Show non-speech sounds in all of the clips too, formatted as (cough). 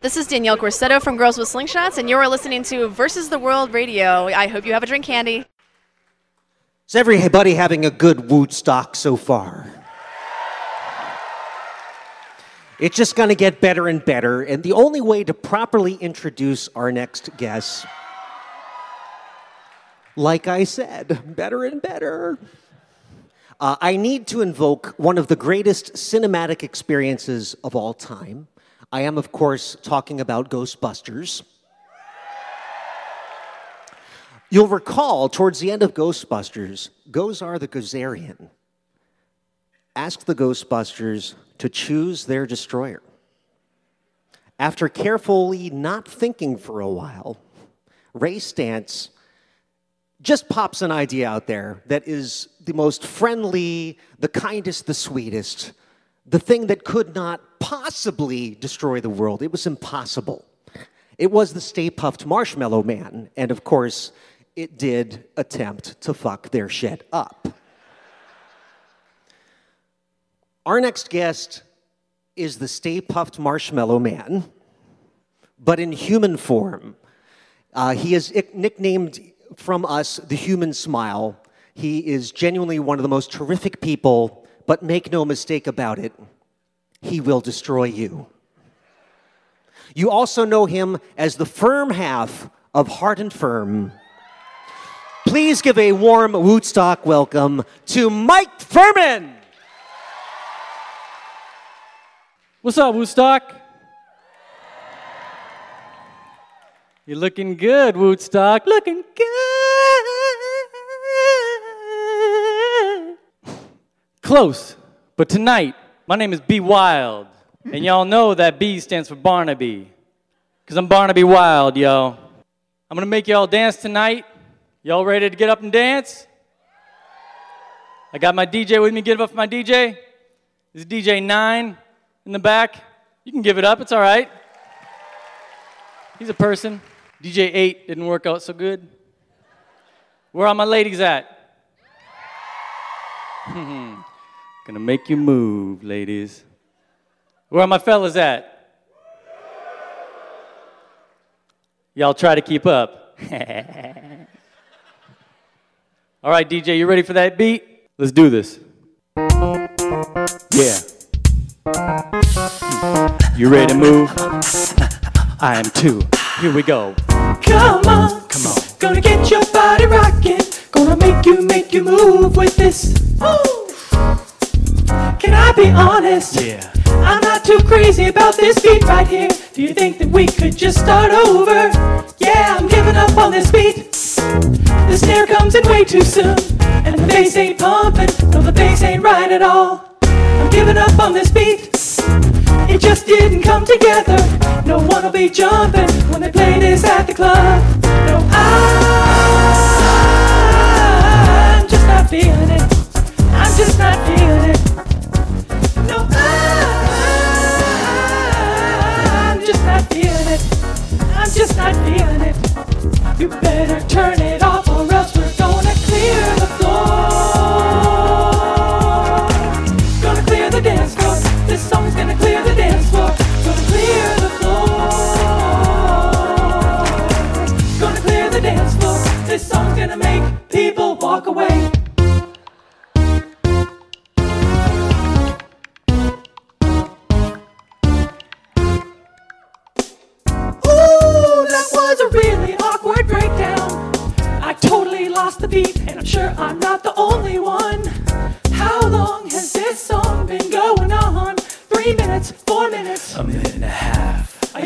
This is Danielle Corsetto from Girls with Slingshots, and you are listening to Versus the World Radio. I hope you have a drink handy. Is everybody having a good Woodstock so far? It's just going to get better and better, and the only way to properly introduce our next guest, like I said, better and better. Uh, I need to invoke one of the greatest cinematic experiences of all time. I am, of course, talking about Ghostbusters. You'll recall towards the end of Ghostbusters, Gozer the Gozerian asked the Ghostbusters to choose their destroyer. After carefully not thinking for a while, Ray Stantz just pops an idea out there that is the most friendly, the kindest, the sweetest, the thing that could not possibly destroy the world. It was impossible. It was the Stay Puft Marshmallow Man, and of course, it did attempt to fuck their shit up. Our next guest is the Stay Puft Marshmallow Man, but in human form. Uh, he is nicknamed from us the human smile. He is genuinely one of the most terrific people, but make no mistake about it, he will destroy you. You also know him as the firm half of Heart and Firm. Please give a warm Woodstock welcome to Mike Furman. What's up, Woodstock? You're looking good, Woodstock. Looking good. Close, but tonight, my name is B Wild, and y'all know that B stands for Barnaby, because I'm Barnaby Wild, yo. I'm gonna make y'all dance tonight. Y'all ready to get up and dance? I got my DJ with me. Give up for my DJ. This is DJ 9 in the back. You can give it up, it's all right. He's a person. DJ 8 didn't work out so good. Where are my ladies at? (laughs) Hmm, hmm. Gonna make you move, ladies. Where are my fellas at? Y'all try to keep up. (laughs) All right, DJ, you ready for that beat? Let's do this. Yeah. You ready to move? I am too. Here we go. Come on, Come on. gonna get your body rocking. Gonna make you, make you move with this. Ooh. Be honest? Yeah. I'm not too crazy about this beat right here. Do you think that we could just start over? Yeah, I'm giving up on this beat. The snare comes in way too soon, and the bass ain't pumping. No, the bass ain't right at all. I'm giving up on this beat. It just didn't come together. No one will be jumping when they play this at the club.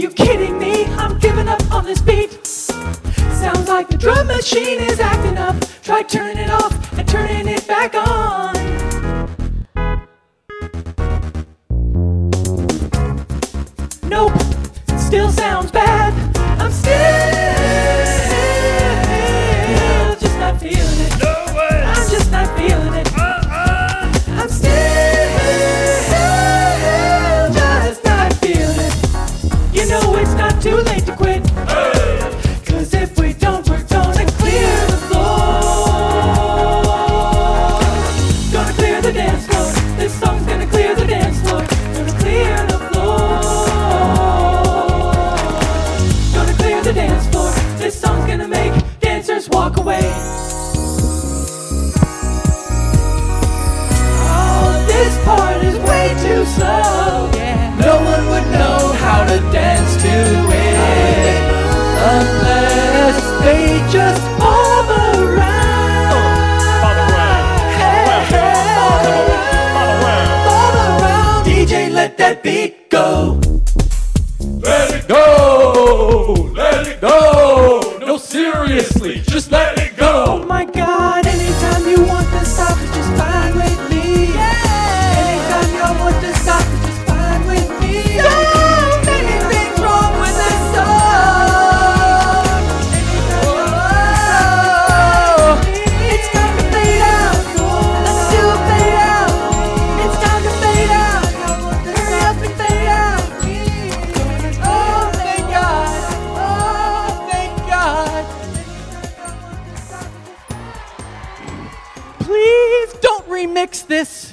You kidding me? I'm giving up on this beat. Sounds like the drum machine is acting up. Try turning it off and turning it back on. beat. Please this.